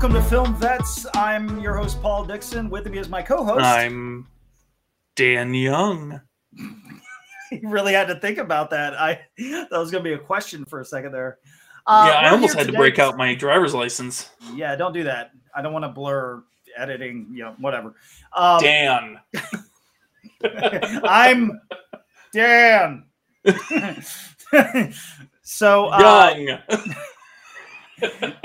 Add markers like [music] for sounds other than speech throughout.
welcome to Film Vets. I'm your host, Paul Dixon. With me is my co host. I'm Dan Young. [laughs] you really had to think about that. I that was going to be a question for a second there. Uh, yeah, I almost had to break out my driver's license. Yeah, don't do that. I don't want to blur editing, you know, whatever. Um, Dan. [laughs] I'm Dan. [laughs] so uh, young.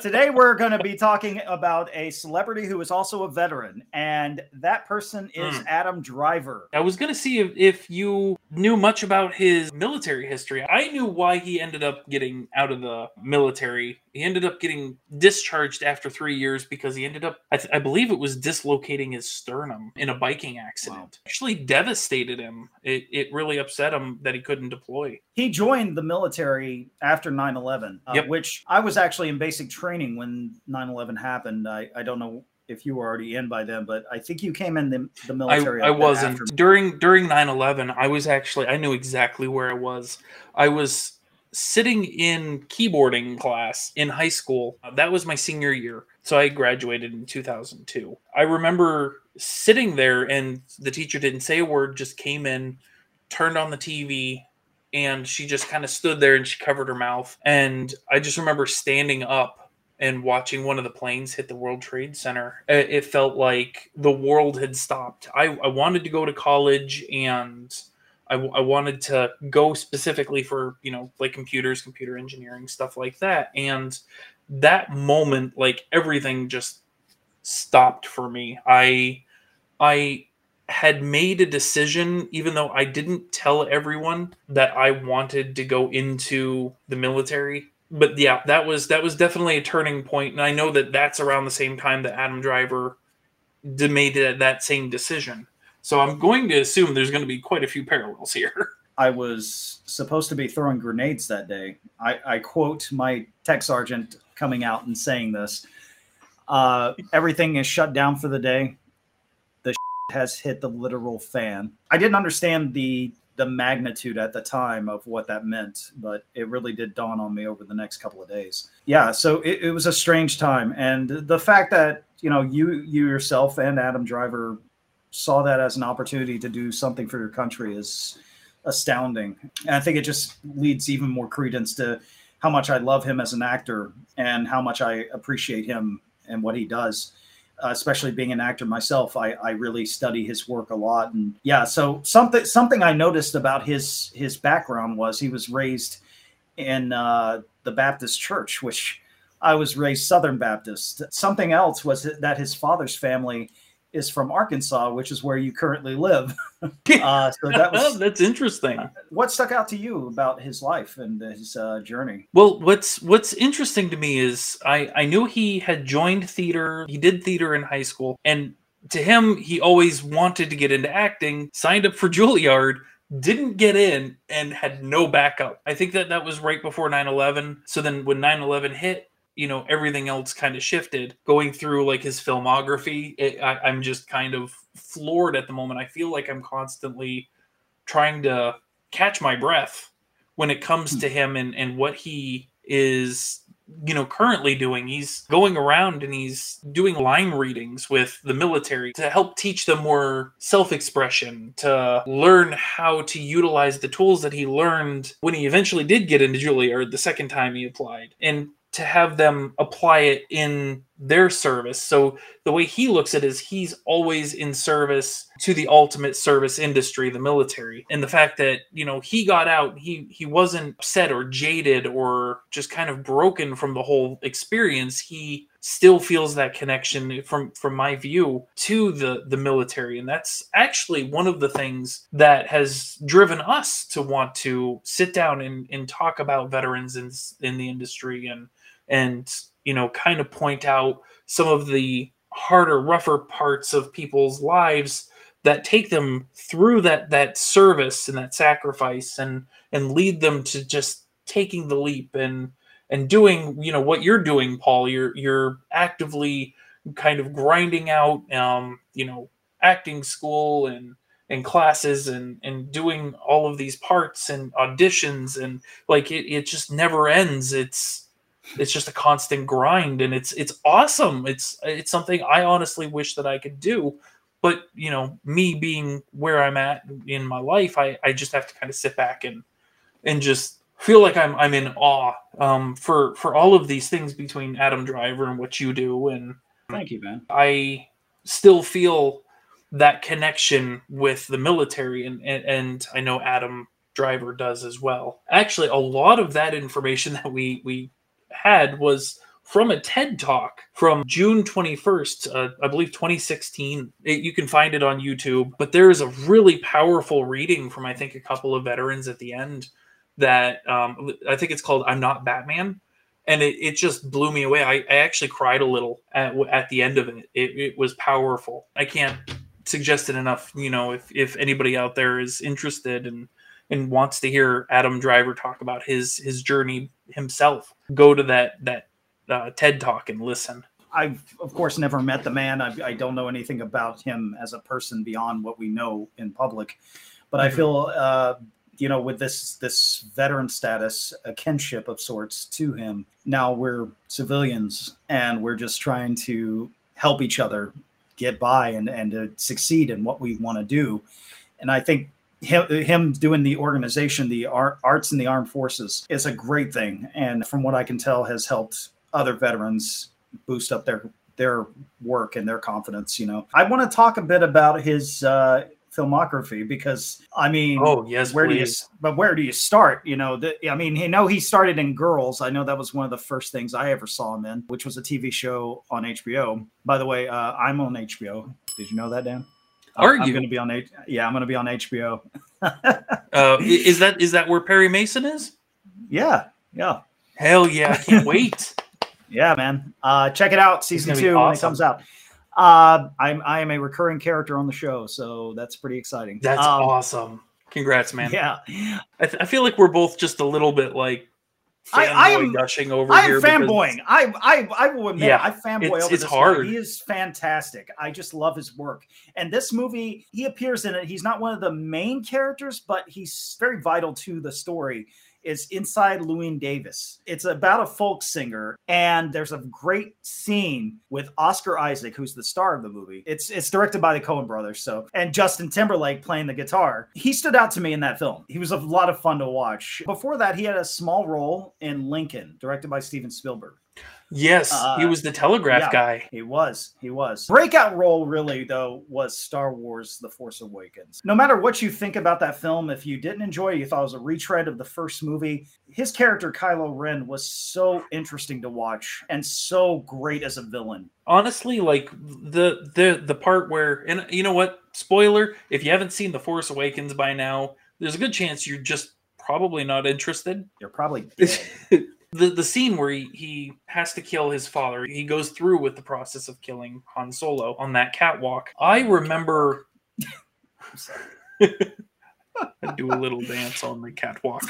Today, we're going to be talking about a celebrity who is also a veteran, and that person is mm. Adam Driver. I was going to see if, if you knew much about his military history. I knew why he ended up getting out of the military. He ended up getting discharged after three years because he ended up, I, th- I believe it was dislocating his sternum in a biking accident. Wow. Actually, devastated him. It, it really upset him that he couldn't deploy. He joined the military after 9 11, uh, yep. which I was actually in basic training when 9 11 happened. I, I don't know if you were already in by then, but I think you came in the, the military. I, I wasn't after. during during 9-11. I was actually I knew exactly where I was. I was sitting in keyboarding class in high school. Uh, that was my senior year. So I graduated in 2002. I remember sitting there and the teacher didn't say a word, just came in, turned on the TV, and she just kind of stood there and she covered her mouth. And I just remember standing up and watching one of the planes hit the World Trade Center, it felt like the world had stopped. I, I wanted to go to college and I, I wanted to go specifically for, you know, like computers, computer engineering, stuff like that. And that moment, like everything just stopped for me. I, I had made a decision, even though I didn't tell everyone that I wanted to go into the military but yeah, that was that was definitely a turning point, and I know that that's around the same time that Adam Driver made that same decision. So I'm going to assume there's going to be quite a few parallels here. [laughs] I was supposed to be throwing grenades that day. I, I quote my tech sergeant coming out and saying this. Uh, everything is shut down for the day. The [laughs] has hit the literal fan. I didn't understand the the magnitude at the time of what that meant, but it really did dawn on me over the next couple of days. Yeah, so it, it was a strange time, and the fact that you know you you yourself and Adam Driver saw that as an opportunity to do something for your country is astounding. And I think it just leads even more credence to how much I love him as an actor and how much I appreciate him and what he does uh, especially being an actor myself, I, I really study his work a lot. And yeah, so something something I noticed about his his background was he was raised in uh, the Baptist church, which I was raised Southern Baptist. Something else was that his father's family is from Arkansas, which is where you currently live. [laughs] [laughs] uh, so that was that's interesting. What stuck out to you about his life and his uh, journey? Well, what's what's interesting to me is I I knew he had joined theater. He did theater in high school, and to him, he always wanted to get into acting. Signed up for [laughs] Juilliard. Didn't get in and had no backup. I think that that was right before 9 11. So then when 9 11 hit, you know everything else kind of shifted. Going through like his filmography it, I, i'm just kind of floored at the moment. I feel like i'm constantly trying to catch my breath when it comes hmm. to him and, and what he is you know currently doing. He's going around and he's doing line readings with the military to help teach them more self-expression to learn how to utilize the tools that he learned when he eventually did get into juilliard the second time he applied. And to have them apply it in their service. So the way he looks at it is he's always in service to the ultimate service industry, the military. And the fact that, you know, he got out, he he wasn't upset or jaded or just kind of broken from the whole experience. He still feels that connection from from my view to the the military and that's actually one of the things that has driven us to want to sit down and, and talk about veterans in, in the industry and and you know kind of point out some of the harder rougher parts of people's lives that take them through that that service and that sacrifice and and lead them to just taking the leap and and doing you know what you're doing paul. You're you're actively kind of grinding out um you know acting school and and classes and and doing all of these parts and auditions and like it, it just never ends. It's it's just a constant grind and it's it's awesome it's it's something i honestly wish that i could do but you know me being where i'm at in my life i i just have to kind of sit back and and just feel like i'm i'm in awe um for for all of these things between adam driver and what you do and Thank you, man. i still feel that connection with the military and and, and i know adam driver does as well actually a lot of that information [laughs] that we we had was from a TED talk from June 21st, uh, I believe 2016. It, you can find it on YouTube, but there is a really powerful reading from, I think, a couple of veterans at the end that um, I think it's called I'm Not Batman. And it, it just blew me away. I, I actually cried a little at, at the end of it. it. It was powerful. I can't suggest it enough. You know, if, if anybody out there is interested and and wants to hear Adam Driver talk about his his journey himself, go to that that uh, TED talk and listen. I've of course never met the man. I, I, don't know anything about him as a person beyond what we know in public, but mm-hmm. I feel uh, you know with this this veteran status, a kinship of sorts to him. Now we're civilians and we're just trying to help each other get by and and to succeed in what we want to do. And I think him, him doing the organization, the art, arts and the armed forces is a great thing. And from what I can tell, has helped other veterans boost up their their work and their confidence. You know, I want to talk a bit about his uh, filmography because I mean, oh yes, where please. do you? But where do you start? You know, the, I mean, you know, he started in Girls. I know that was one of the first things I ever saw him in, which was a TV show on HBO. By the way, uh, I'm on HBO. Did you know that, Dan? Are I'm you going to be on? H- yeah, I'm going to be on HBO. [laughs] uh, is that is that where Perry Mason is? Yeah, yeah. Hell yeah! I can't [laughs] wait. Yeah, man. Uh, check it out, season two awesome. when it comes out. Uh, I'm I am a recurring character on the show, so that's pretty exciting. That's um, awesome. Congrats, man. Yeah, I, th- I feel like we're both just a little bit like I, I am gushing over I'm here. fanboying. I, I I will admit, Yeah, I fanboy it's- over it's this hard. Guy. He is fantastic. I just love his work. And this movie, he appears in it. He's not one of the main characters, but he's very vital to the story. Is inside Llewyn Davis. It's about a folk singer, and there's a great scene with Oscar Isaac, who's the star of the movie. It's it's directed by the Coen brothers, so and Justin Timberlake playing the guitar. He stood out to me in that film. He was a lot of fun to watch. Before that, he had a small role in Lincoln, directed by Steven Spielberg. Yes, he Uh, was the telegraph yeah. guy. He was. He was. Breakout role, really, though, was Star Wars The Force Awakens. No matter what you think about that film, if you didn't enjoy it, you thought it was a retread of the first movie, his character, Kylo Ren, was so interesting to watch and so great as a villain. Honestly, like the the the part where and you know what? Spoiler: if you haven't seen The Force Awakens by now, there's a good chance you're just probably not interested. You're probably [laughs] dead. The the scene where he, he has to kill his father he goes through with the process of killing han solo on that catwalk i remember I [laughs] do a little dance on the catwalk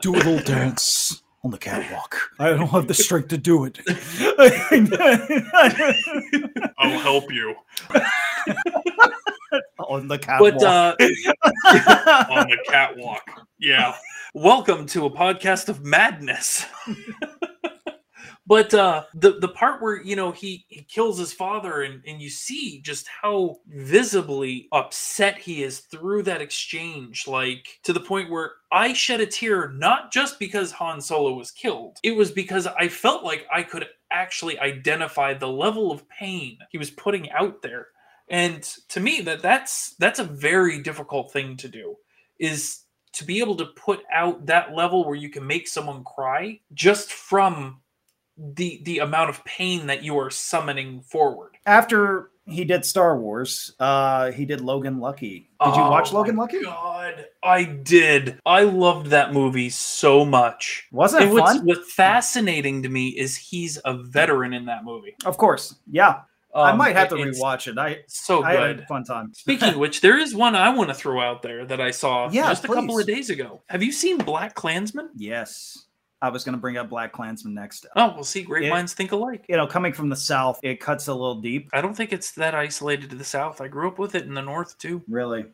do a little dance on the catwalk. I don't have the strength to do it. [laughs] i'll help you on the catwalk. but uh on the catwalk yeah welcome to a podcast of madness. But uh the the part where you know he he kills his father and and you see just how visibly upset he is through that exchange like to the point where i shed a tear not just because han solo was killed it was because i felt like i could actually identify the level of pain he was putting out there. And to me that that's that's a very difficult thing to do is to be able to put out that level where you can make someone cry just from the the amount of pain that you are summoning forward. After he did Star Wars, uh, he did Logan Lucky. Did you watch Oh Logan Lucky? God, I did. I loved that movie so much. Wasn't it And what's fun? what's fascinating to me is he's a veteran in that movie. Of course. Yeah. I Um, might have to rewatch it. I So I had good. fun time. [laughs] Speaking of which, there is one I want to throw out there that I saw [laughs] Yeah, just a couple of days ago. Have you seen Black Klansman? Yes. I was going to bring up Black Klansman next. Oh, we'll see. Great It- minds think alike. You know, coming from the South, it cuts a little deep. I don't think it's that isolated to the south. I grew up with it in the north too. Really.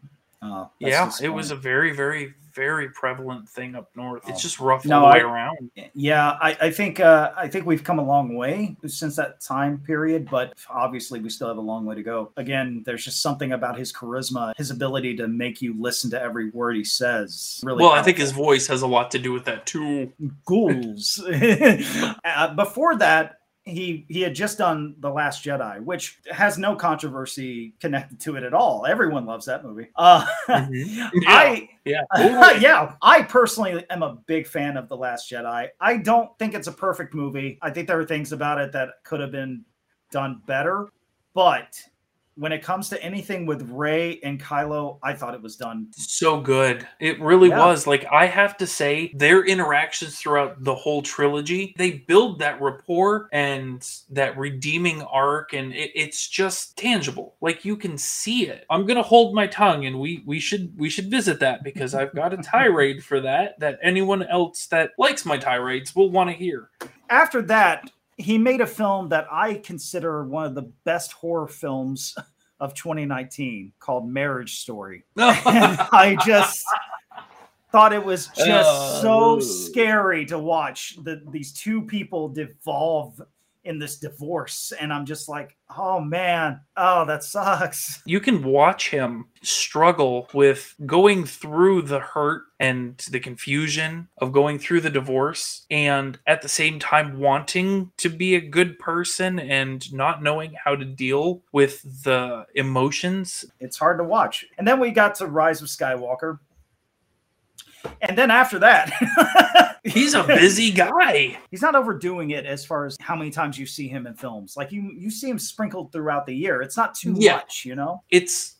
Oh, yeah, it was a very, very, very prevalent thing up north. Oh. It's just rough No, all the way I- around. Yeah, I, I think uh, I think we've come a long way since that time period, but obviously we still have a long way to go. Again, there's just something about his charisma, his ability to make you listen to every word he says. Really, Well, I think his voice has a lot to do with that too. ghouls. [laughs] uh, before that, he he had just done the Last Jedi, which has no controversy connected to it at all. Everyone loves that movie. Uh, [laughs] Mhm. I Yeah. [laughs] yeah, I personally am a big fan of The Last Jedi. I don't think it's a perfect movie. I think there are things about it that could have been done better, but when it comes to anything with Rey and Kylo, I thought it was done. so good. It really Yeah. was. Like I have to say, their interactions throughout the whole trilogy, they build that rapport and that redeeming arc, and it, it's just tangible. Like you can see it. I'm gonna hold my tongue, and we we should we should visit that because I've got a [laughs] tirade for that that anyone else that likes my tirades will want to hear. After that, he made a film that I consider one of the best horror films [laughs] of 2019 called Marriage Story. [laughs] Oh. And I just thought it was just Oh. so scary to watch the, these two people devolve in this divorce. And I'm just like, oh man, oh, that sucks. you can watch him struggle with going through the hurt and the confusion of going through the divorce and at the same time wanting to be a good person and not knowing how to deal with the emotions It's hard to watch. And then we got to Rise of Skywalker. And then after that, [laughs] he's a busy guy [laughs] he's not overdoing it as far as how many times you see him in films. Like you, you see him sprinkled throughout the year. It's not too Yeah. much, you know. it's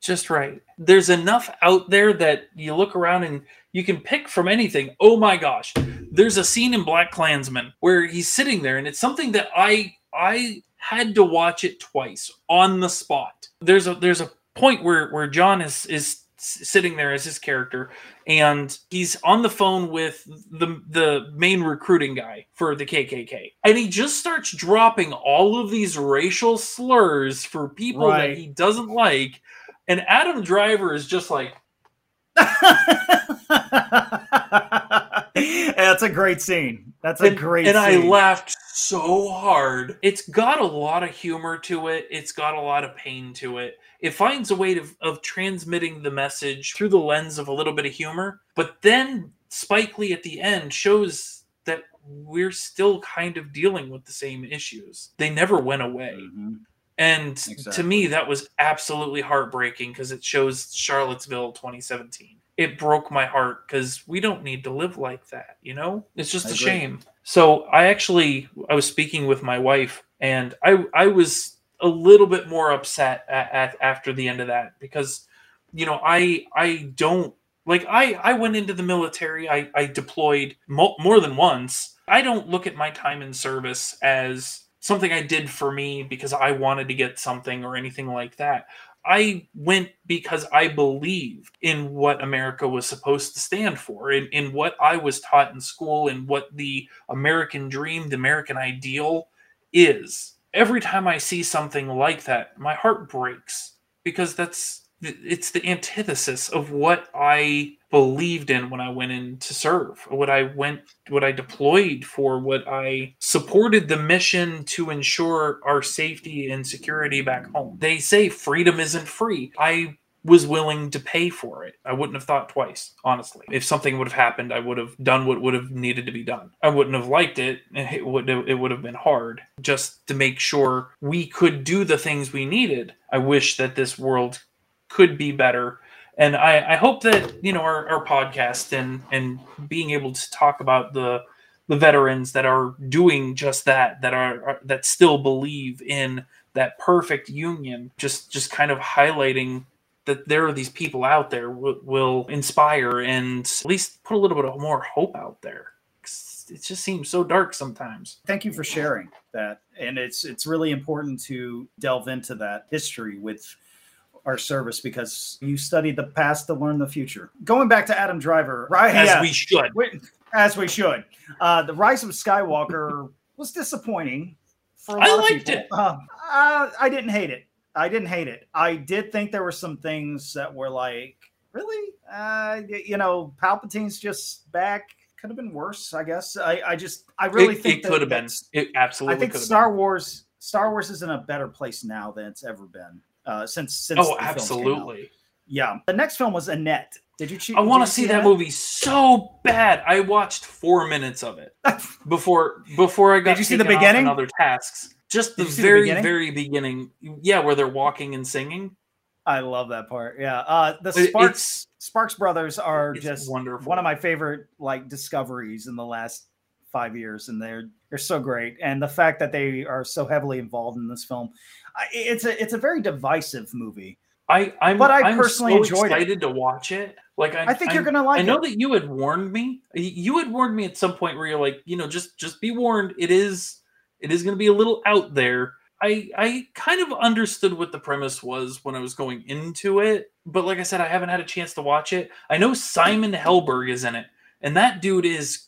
just right there's enough out there that you look around and you can pick from anything oh my gosh there's a scene in black klansman where he's sitting there and it's something that i i had to watch it twice on the spot there's a there's a point where where john is is sitting there as his character and he's on the phone with the the main recruiting guy for the KKK and he just starts dropping all of these racial slurs for people Right. that he doesn't like and Adam Driver is just like [laughs] That's a great scene. That's a and, great and I laughed so hard. It's got a lot of humor to it. It's got a lot of pain to it. It finds a way to, of transmitting the message through the lens of a little bit of humor, but then Spike Lee at the end shows that we're still kind of dealing with the same issues. They never went away. Mhm. And to me, that was absolutely heartbreaking because it shows Charlottesville 2017. It broke my heart because we don't need to live like that, you know? It's just I a agree. shame. So I actually I was speaking with my wife and I I was a little bit more upset at, at after the end of that because you know I I don't like I I went into the military I I deployed mo- more than once. I don't look at my time in service as something I did for me because I wanted to get something or anything like that. I went because I believed in what America was supposed to stand for, in, in what I was taught in school, and what the American dream, the American ideal is. Every time I see something like that, my heart breaks because that's it's the antithesis of what I believed in when I went in to serve, what I went, what I deployed for, what I supported the mission to ensure our safety and security back home. They say freedom isn't free. I was willing to pay for it. I wouldn't have thought twice, honestly. If something would have happened, I would have done what would have needed to be done. I wouldn't have liked it. It would it would have been hard just to make sure we could do the things we needed. I wish that this world could be better. And I, I hope that, you know, our, our podcast and and being able to talk about the the veterans that are doing just that, that are, are that still believe in that perfect union, just just kind of highlighting that there are these people out there will, will inspire and at least put a little bit of more hope out there. It just seems so dark sometimes. Thank you for sharing that. And it's it's really important to delve into that history with our service because you study the past to learn the future. Going back to Adam Driver, right? As yeah. we should. We- as we should. Uh, the Rise of Skywalker [laughs] was disappointing for a I lot of liked people. it. Uh, uh, I didn't hate it. I didn't hate it. I did think there were some things that were like really? Uh, you know, Palpatine's just back. Could have been worse, I guess. I, I just, I really it, think it could have been. It absolutely I think could have Star Wars, Star Wars is in a better place now than it's ever been uh, since since. Oh, the films came out. absolutely. Yeah. The next film was Annette. Did you? che- I want to you see that movie so bad. I watched four minutes of it [laughs] before before I got. Did you see the beginning? Other tasks. Just the see the very beginning? very beginning. Yeah, where they're walking and singing. I love that part. Yeah. Uh, the It- Sparks Sparks brothers are just wonderful. one of my favorite like discoveries in the last five years, and they're they're so great. And the fact that they are so heavily involved in this film, it's a it's a very divisive movie. I I'm But I I'm personally so enjoyed it. excited to watch it. Like I, I think you're gonna like I know it. that you had warned me. You had warned me at some point where you're like, you know, just just be warned. It is it is going to be a little out there. I I kind of understood what the premise was when I was going into it, but like I said, I haven't had a chance to watch it. I know Simon Helberg is in it, and that dude is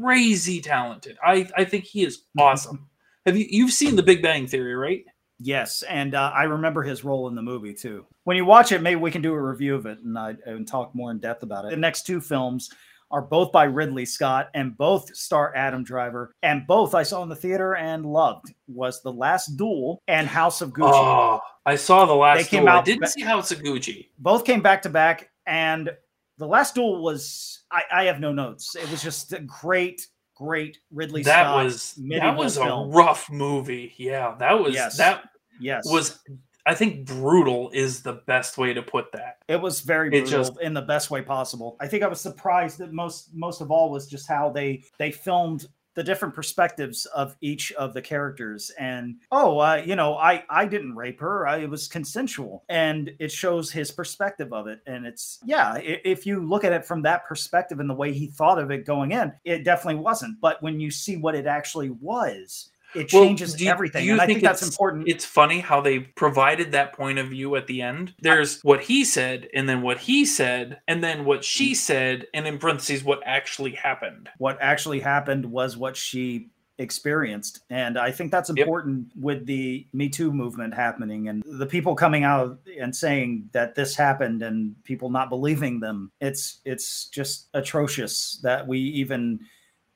crazy talented. I I think he is awesome. Have you you've seen The Big Bang Theory, right? Yes, and uh, I remember his role in the movie too. When you watch it, maybe we can do a review of it and, uh, and talk more in depth about it. The next two films are both by Ridley Scott and both star Adam Driver, and both I saw in the theater and loved. Was The Last Duel and House of Gucci. Oh, I saw the last. They came duel. I didn't ba- see House of Gucci. Both came back to back, and The Last Duel was I, I have no notes. It was just a great, great Ridley that Scott. was that was film. a rough movie. Yeah, that was Yes. that yes was. I think brutal is the best way to put that. It was very brutal just- in the best way possible. I think I was surprised that most most of all was just how they they filmed the different perspectives of each of the characters. And oh uh, you know i i didn't rape her. I, it was consensual. And it shows his perspective of it. And it's yeah if you look at it from that perspective and the way he thought of it going in it definitely wasn't. But when you see what it actually was it changes you- everything do you and i think, that's important It's funny how they provided that point of view at the end. There's what he said, and then what he said, and then what she said, and in parentheses, what actually happened. what actually happened was what she experienced and i think that's Yep. important with the me too movement happening and the people coming out and saying that this happened and people not believing them it's it's just atrocious that we even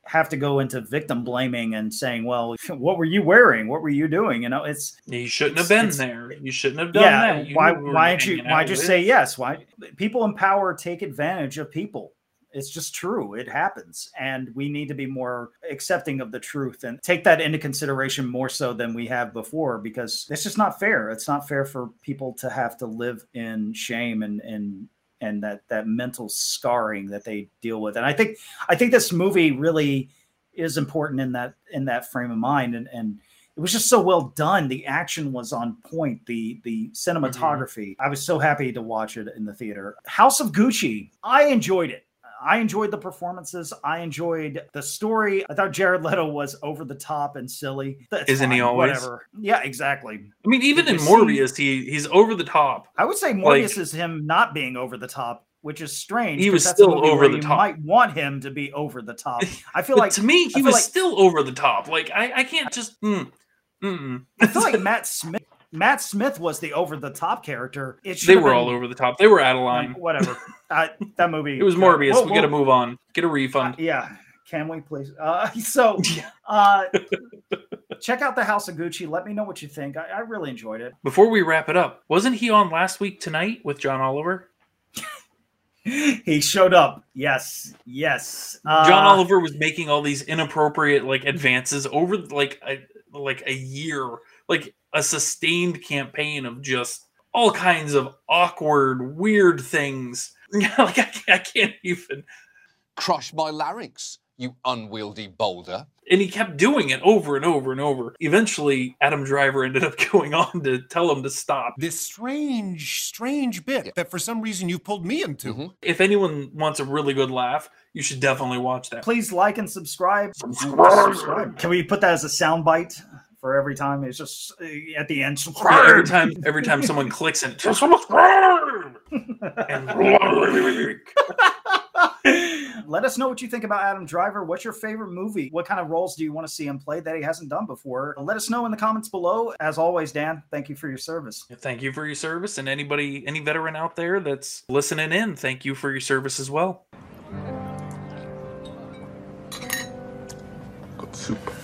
have to go into victim blaming and saying well [laughs] what were you wearing? What were you doing? You know it's You shouldn't have been there. You shouldn't have done yeah that. You why knew we were why don't you why just say yes? Why people in power take advantage of people. It's just true. It happens. And we need to be more accepting of the truth and take that into consideration more so than we have before because it's just not fair. It's not fair for people to have to live in shame and and and that that mental scarring that they deal with and i think i think this movie really is important in that in that frame of mind and and it was just so well done. The action was on point. The the mm-hmm. cinematography. I was so happy to watch it in the theater. House of Gucci. I enjoyed it. I enjoyed the performances. I enjoyed the story. I thought Jared Leto was over the top and silly. That's Isn't he always? Whatever. Yeah, exactly. I mean, even in see- Morbius, he he's over the top. I would say Morbius is him not being over the top, which is strange. He was still over the you. Might want him to be over the top. [laughs] I feel like to me, he was like- still over the top. Like I, I can't just. Mm. I feel like [laughs] Matt Smith. Matt Smith was the over the top character. It they were been- all over the top. They were out of line. Whatever. uh, that movie. [laughs] It was. Morbius. Whoa, we got to move on. Get a Uh, refund. yeah. Can we please? Uh, [laughs] so, uh, [laughs] check out the House of Gucci. Let me know what you think. I, I really enjoyed it. Before we wrap it up, wasn't he on last week tonight with John Oliver? [laughs] He showed up. Yes. Yes. Uh, John Oliver was making all these inappropriate like advances over like a like a year, like a sustained campaign of just all kinds of awkward, weird things. [laughs] like I, I can't even. Crush my larynx, you unwieldy boulder. And he kept doing it over and over and over. Eventually, Adam Driver ended up [laughs] going on to tell him to stop. This strange, strange bit Yeah. that for some reason you pulled me into. Mhm. If anyone wants a really good laugh, you should definitely watch that. Please like and subscribe. Subscribe. Can we put that as a sound bite for every time? It's just uh, at the end. Yeah, every time, every time someone clicks it, just [laughs] subscribe and [laughs] like. Let us know what you think about Adam Driver. What's your favorite movie? What kind of roles do you want to see him play that he hasn't done before? Let us know in the comments below. As always, Dan, thank you for your service. Thank you for your service. And anybody, any veteran out there that's listening in, thank you for your service as well. Good soup.